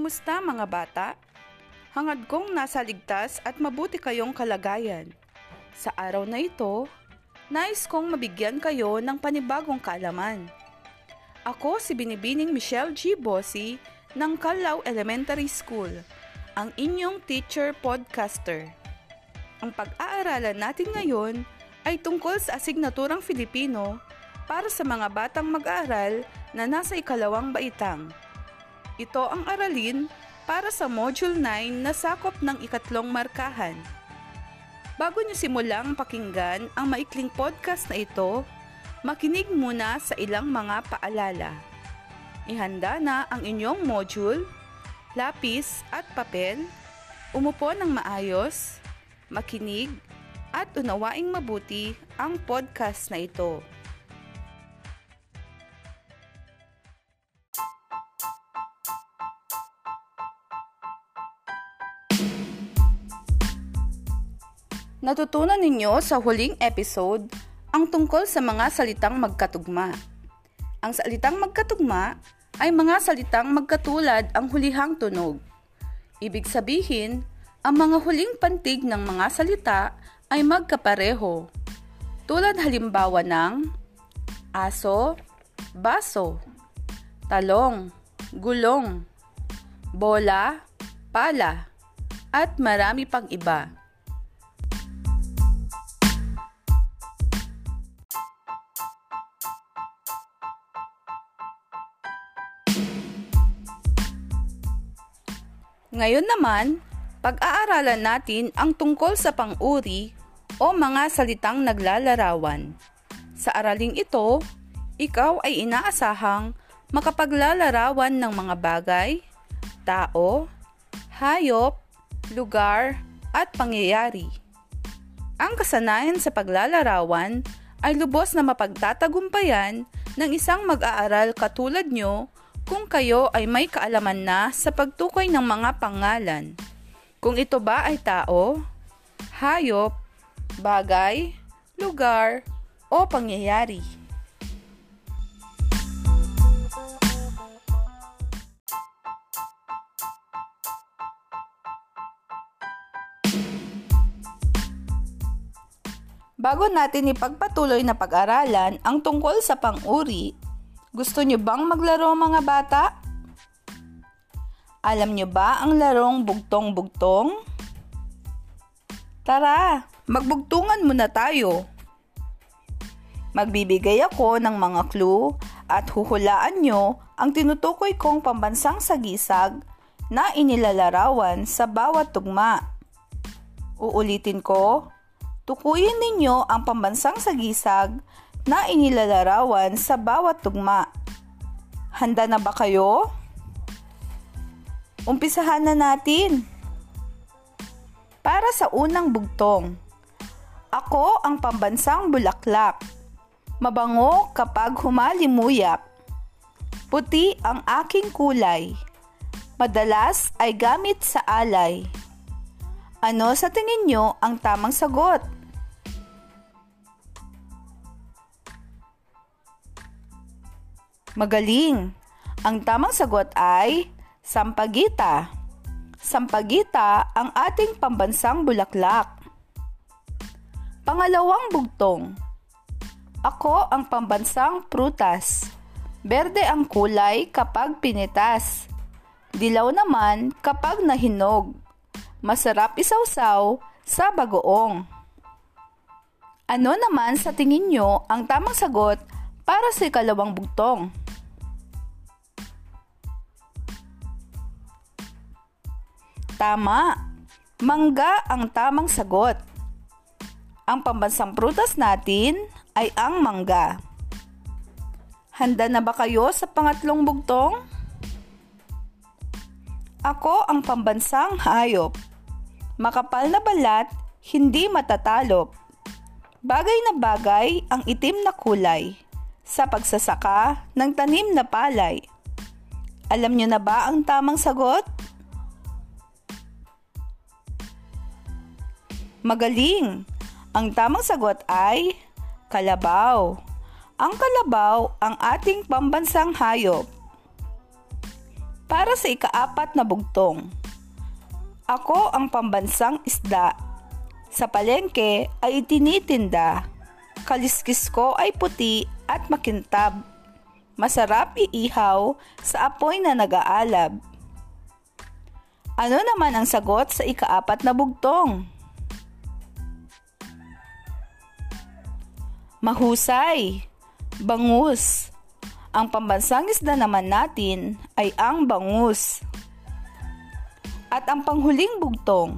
Kumusta mga bata? Hangad kong nasa ligtas at mabuti kayong kalagayan. Sa araw na ito, nais kong mabigyan kayo ng panibagong kaalaman. Ako si Binibining Michelle G. Bossi ng Kalaw Elementary School, ang inyong teacher podcaster. Ang pag-aaralan natin ngayon ay tungkol sa asignaturang Filipino para sa mga batang mag-aaral na nasa ikalawang baitang. Ito ang aralin para sa Module 9 na sakop ng ikatlong markahan. Bago niyo simulang pakinggan ang maikling podcast na ito, makinig muna sa ilang mga paalala. Ihanda na ang inyong module, lapis at papel, umupo ng maayos, makinig, at unawaing mabuti ang podcast na ito. Natutunan ninyo sa huling episode ang tungkol sa mga salitang magkatugma. Ang salitang magkatugma ay mga salitang magkatulad ang hulihang tunog. Ibig sabihin, ang mga huling pantig ng mga salita ay magkapareho. Tulad halimbawa ng aso, baso, talong, gulong, bola, pala, at marami pang iba. Ngayon naman, pag-aaralan natin ang tungkol sa pang-uri o mga salitang naglalarawan. Sa araling ito, ikaw ay inaasahang makapaglalarawan ng mga bagay, tao, hayop, lugar, at pangyayari. Ang kasanayan sa paglalarawan ay lubos na mapagtatagumpayan ng isang mag-aaral katulad nyo kung kayo ay may kaalaman na sa pagtukoy ng mga pangalan. Kung ito ba ay tao, hayop, bagay, lugar, o pangyayari. Bago natin ipagpatuloy na pag-aralan ang tungkol sa pang-uri gusto nyo bang maglaro mga bata? Alam nyo ba ang larong bugtong-bugtong? Tara, magbugtungan muna tayo. Magbibigay ako ng mga clue at huhulaan nyo ang tinutukoy kong pambansang sagisag na inilalarawan sa bawat tugma. Uulitin ko, tukuyin ninyo ang pambansang sagisag na inilalarawan sa bawat tugma. Handa na ba kayo? Umpisahan na natin. Para sa unang bugtong, ako ang pambansang bulaklak. Mabango kapag humalimuyak. Puti ang aking kulay. Madalas ay gamit sa alay. Ano sa tingin nyo ang tamang sagot? Magaling! Ang tamang sagot ay Sampagita. Sampagita ang ating pambansang bulaklak. Pangalawang bugtong. Ako ang pambansang prutas. Berde ang kulay kapag pinitas. Dilaw naman kapag nahinog. Masarap isawsaw sa bagoong. Ano naman sa tingin nyo ang tamang sagot para sa ikalawang bugtong? Tama! Mangga ang tamang sagot. Ang pambansang prutas natin ay ang mangga. Handa na ba kayo sa pangatlong bugtong? Ako ang pambansang hayop. Makapal na balat, hindi matatalop. Bagay na bagay ang itim na kulay sa pagsasaka ng tanim na palay. Alam niyo na ba ang tamang sagot? Magaling! Ang tamang sagot ay kalabaw. Ang kalabaw ang ating pambansang hayop. Para sa ikaapat na bugtong. Ako ang pambansang isda. Sa palengke ay tinitinda. Kaliskis ko ay puti at makintab. Masarap iihaw sa apoy na nag-aalab. Ano naman ang sagot sa ikaapat na bugtong? Mahusay, bangus. Ang pambansang isda naman natin ay ang bangus. At ang panghuling bugtong,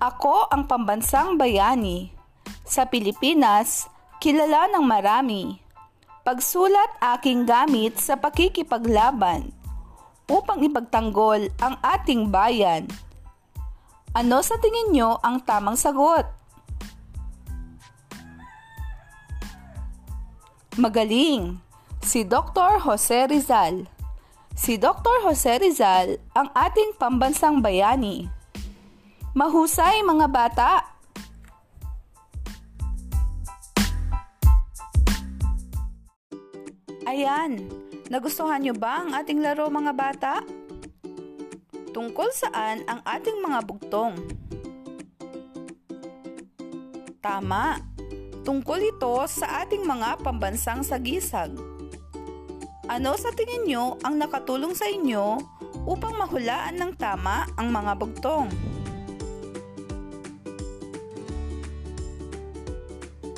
ako ang pambansang bayani. Sa Pilipinas, kilala ng marami. Pagsulat aking gamit sa pakikipaglaban upang ipagtanggol ang ating bayan. Ano sa tingin nyo ang tamang sagot? Magaling! Si Dr. Jose Rizal. Si Dr. Jose Rizal ang ating pambansang bayani. Mahusay mga bata! Ayan, Nagustuhan niyo ba ang ating laro mga bata? Tungkol saan ang ating mga bugtong? Tama, tungkol ito sa ating mga pambansang sagisag. Ano sa tingin nyo ang nakatulong sa inyo upang mahulaan ng tama ang mga bugtong?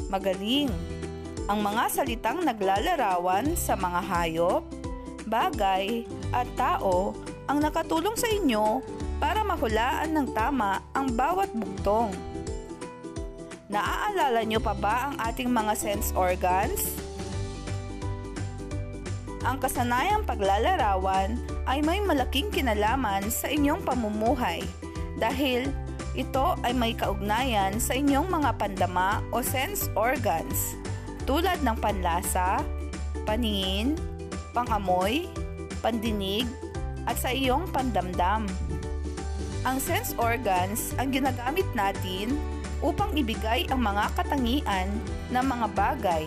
Magaling! ang mga salitang naglalarawan sa mga hayop, bagay at tao ang nakatulong sa inyo para mahulaan ng tama ang bawat bugtong. Naaalala nyo pa ba ang ating mga sense organs? Ang kasanayang paglalarawan ay may malaking kinalaman sa inyong pamumuhay dahil ito ay may kaugnayan sa inyong mga pandama o sense organs tulad ng panlasa, paningin, pangamoy, pandinig, at sa iyong pandamdam. Ang sense organs ang ginagamit natin upang ibigay ang mga katangian ng mga bagay,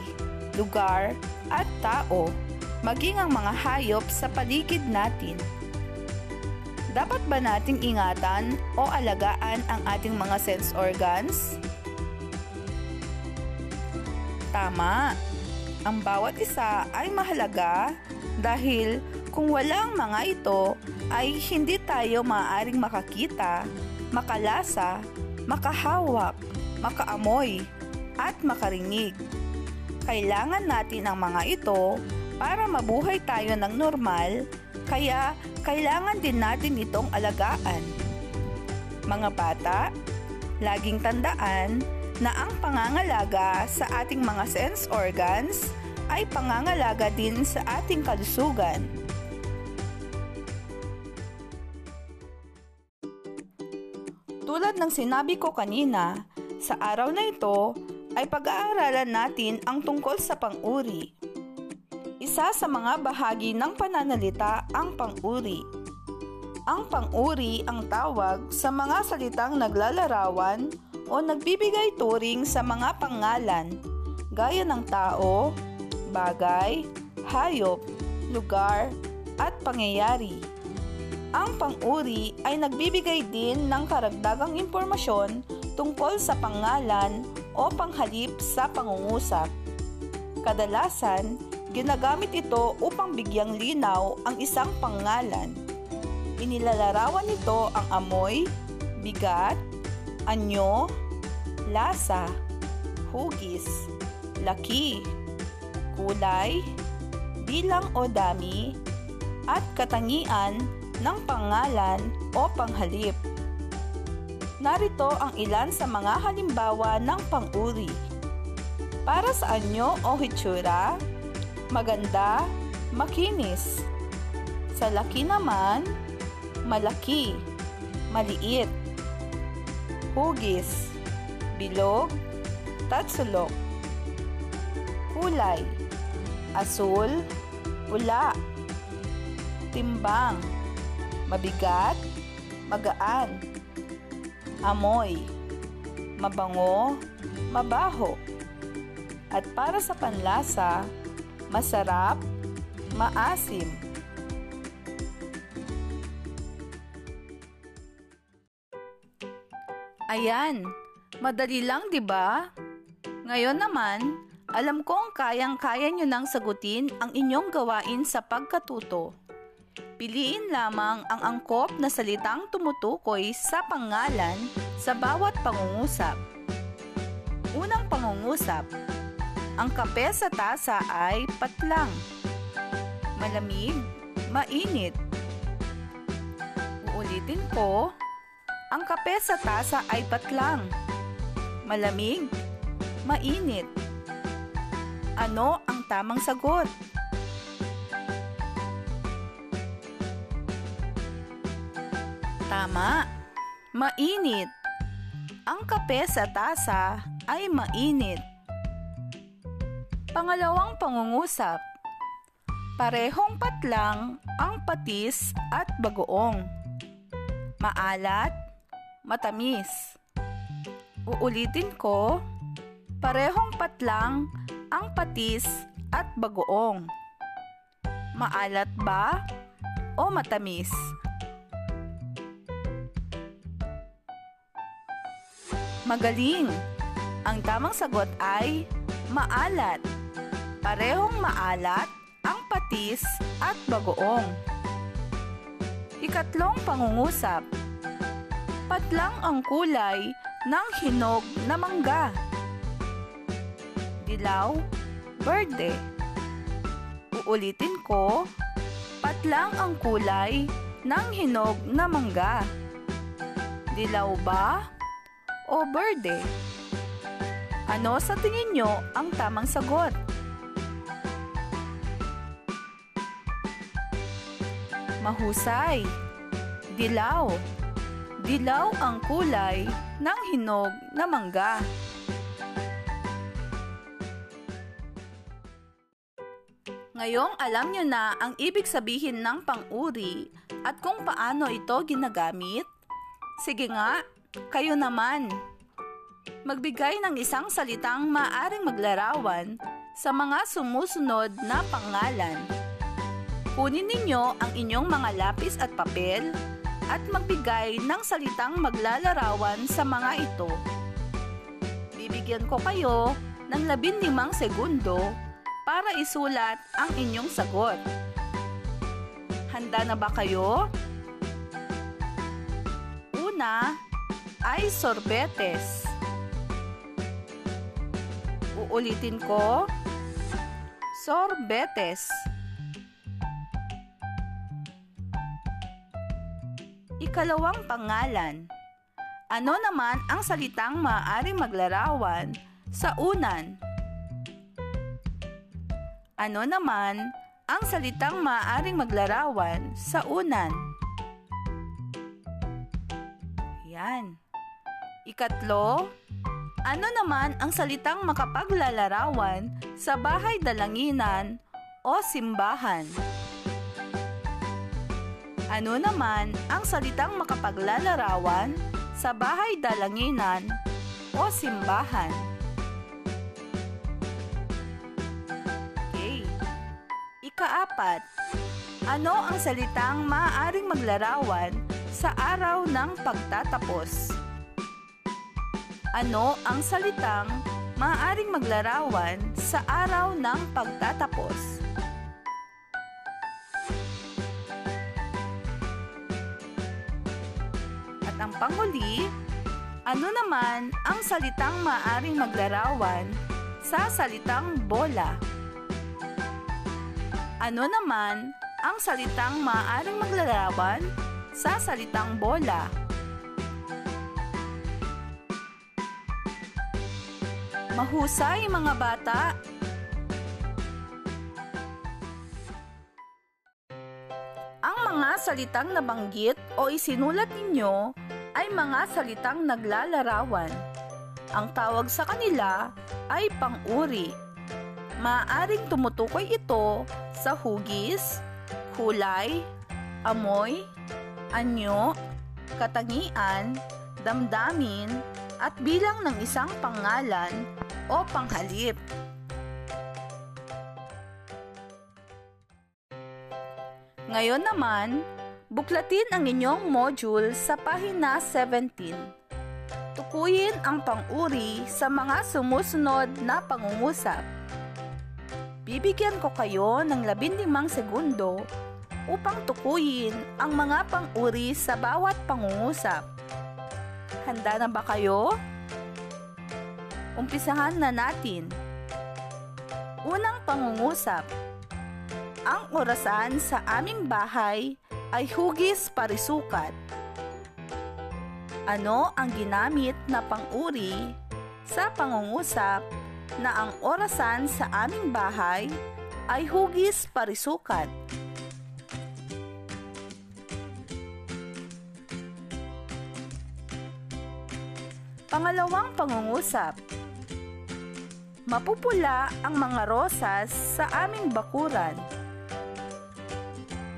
lugar, at tao, maging ang mga hayop sa paligid natin. Dapat ba nating ingatan o alagaan ang ating mga sense organs? Tama. Ang bawat isa ay mahalaga dahil kung walang mga ito ay hindi tayo maaaring makakita, makalasa, makahawak, makaamoy, at makarinig. Kailangan natin ang mga ito para mabuhay tayo ng normal, kaya kailangan din natin itong alagaan. Mga bata, laging tandaan na ang pangangalaga sa ating mga sense organs ay pangangalaga din sa ating kalusugan. Tulad ng sinabi ko kanina, sa araw na ito ay pag-aaralan natin ang tungkol sa pang-uri. Isa sa mga bahagi ng pananalita ang pang-uri. Ang pang-uri ang tawag sa mga salitang naglalarawan o nagbibigay turing sa mga pangalan gaya ng tao, bagay, hayop, lugar, at pangyayari. Ang pang-uri ay nagbibigay din ng karagdagang impormasyon tungkol sa pangalan o panghalip sa pangungusap. Kadalasan, ginagamit ito upang bigyang linaw ang isang pangalan. Inilalarawan nito ang amoy, bigat, anyo, lasa, hugis, laki, kulay, bilang o dami, at katangian ng pangalan o panghalip. Narito ang ilan sa mga halimbawa ng pang-uri. Para sa anyo o hitsura, maganda, makinis. Sa laki naman, malaki, maliit hugis, bilog, tatsulok. Kulay, asul, pula. Timbang, mabigat, magaan amoy, mabango, mabaho. At para sa panlasa, masarap, maasim. Ayan, madali lang 'di ba? Ngayon naman, alam kong kayang-kaya nyo nang sagutin ang inyong gawain sa pagkatuto. Piliin lamang ang angkop na salitang tumutukoy sa pangalan sa bawat pangungusap. Unang pangungusap, ang kape sa tasa ay patlang. Malamig, mainit. Uulitin ko, ang kape sa tasa ay patlang. Malamig, mainit. Ano ang tamang sagot? Tama, mainit. Ang kape sa tasa ay mainit. Pangalawang pangungusap. Parehong patlang ang patis at bagoong. Maalat, matamis. Uulitin ko, parehong patlang ang patis at bagoong. Maalat ba o matamis? Magaling! Ang tamang sagot ay maalat. Parehong maalat ang patis at bagoong. Ikatlong pangungusap. Patlang ang kulay ng hinog na mangga. Dilaw, berde. Uulitin ko, patlang ang kulay ng hinog na mangga. Dilaw ba o berde? Ano sa tingin nyo ang tamang sagot? Mahusay. Dilaw. Dilaw ang kulay ng hinog na mangga. Ngayong alam nyo na ang ibig sabihin ng pang-uri at kung paano ito ginagamit, sige nga, kayo naman. Magbigay ng isang salitang maaring maglarawan sa mga sumusunod na pangalan. Kunin ninyo ang inyong mga lapis at papel at magbigay ng salitang maglalarawan sa mga ito. Bibigyan ko kayo ng 15 segundo para isulat ang inyong sagot. Handa na ba kayo? Una ay sorbetes. Uulitin ko. Sorbetes. Ikalawang pangalan. Ano naman ang salitang maaaring maglarawan sa unan? Ano naman ang salitang maaaring maglarawan sa unan? Yan. Ikatlo, ano naman ang salitang makapaglalarawan sa bahay dalanginan o simbahan? Ano naman ang salitang makapaglalarawan sa bahay dalanginan o simbahan? Okay. Ikaapat, ano ang salitang maaaring maglarawan sa araw ng pagtatapos? Ano ang salitang maaaring maglarawan sa araw ng pagtatapos? At ang panghuli, ano naman ang salitang maaring maglarawan sa salitang bola? Ano naman ang salitang maaring maglarawan sa salitang bola? Mahusay mga bata! Ang mga salitang nabanggit o isinulat ninyo ay mga salitang naglalarawan. Ang tawag sa kanila ay pang-uri. Maaring tumutukoy ito sa hugis, kulay, amoy, anyo, katangian, damdamin, at bilang ng isang pangalan o panghalip. Ngayon naman, buklatin ang inyong module sa pahina 17. Tukuyin ang pang-uri sa mga sumusunod na pangungusap. Bibigyan ko kayo ng 15 segundo upang tukuyin ang mga pang-uri sa bawat pangungusap. Handa na ba kayo? Umpisahan na natin. Unang pangungusap. Ang orasan sa aming bahay ay hugis parisukat. Ano ang ginamit na pang-uri sa pangungusap na ang orasan sa aming bahay ay hugis parisukat? Pangalawang pangungusap. Mapupula ang mga rosas sa aming bakuran.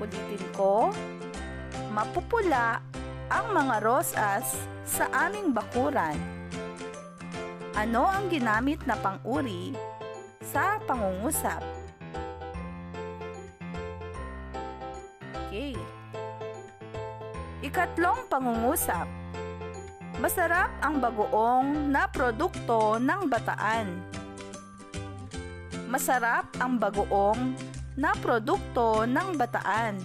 Ulitin ko, mapupula ang mga rosas sa aming bakuran. Ano ang ginamit na pang-uri sa pangungusap? Okay. Ikatlong pangungusap. Masarap ang bagoong na produkto ng bataan. Masarap ang bagoong na produkto ng bataan.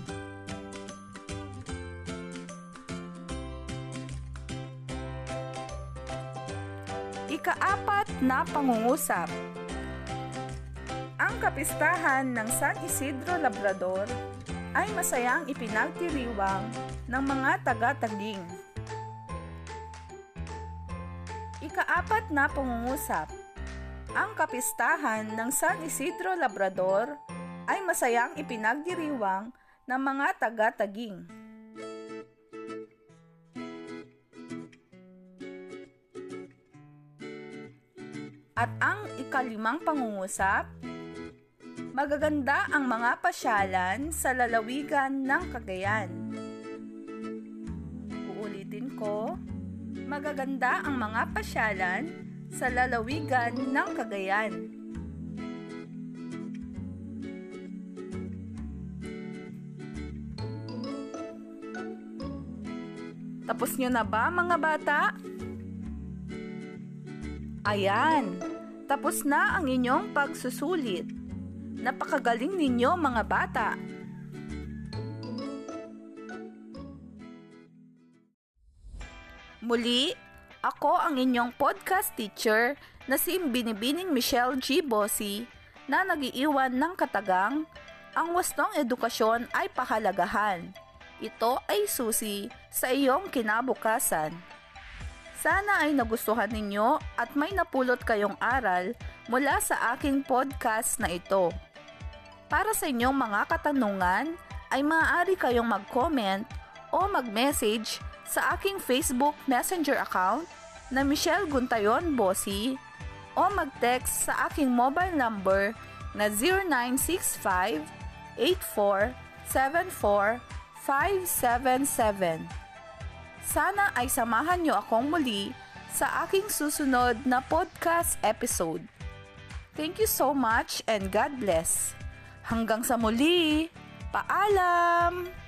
Ikaapat na pangungusap. Ang kapistahan ng San Isidro Labrador ay masayang ipinagdiriwang ng mga taga-taging. Ikaapat na pangungusap. Ang kapistahan ng San Isidro Labrador ay masayang ipinagdiriwang ng mga taga-taging. At ang ikalimang pangungusap, magaganda ang mga pasyalan sa lalawigan ng Cagayan. Uulitin ko, magaganda ang mga pasyalan sa lalawigan ng Cagayan. Tapos nyo na ba mga bata? Ayan, tapos na ang inyong pagsusulit. Napakagaling ninyo mga bata. Muli, ako ang inyong podcast teacher na si Binibining Michelle G. Bossi na nagiiwan ng katagang ang wastong edukasyon ay pahalagahan. Ito ay susi sa iyong kinabukasan. Sana ay nagustuhan ninyo at may napulot kayong aral mula sa aking podcast na ito. Para sa inyong mga katanungan ay maaari kayong mag-comment o mag-message sa aking Facebook Messenger account na Michelle Guntayon Bossy o mag-text sa aking mobile number na 0965 8474 577. Sana ay samahan niyo akong muli sa aking susunod na podcast episode. Thank you so much and God bless. Hanggang sa muli, paalam!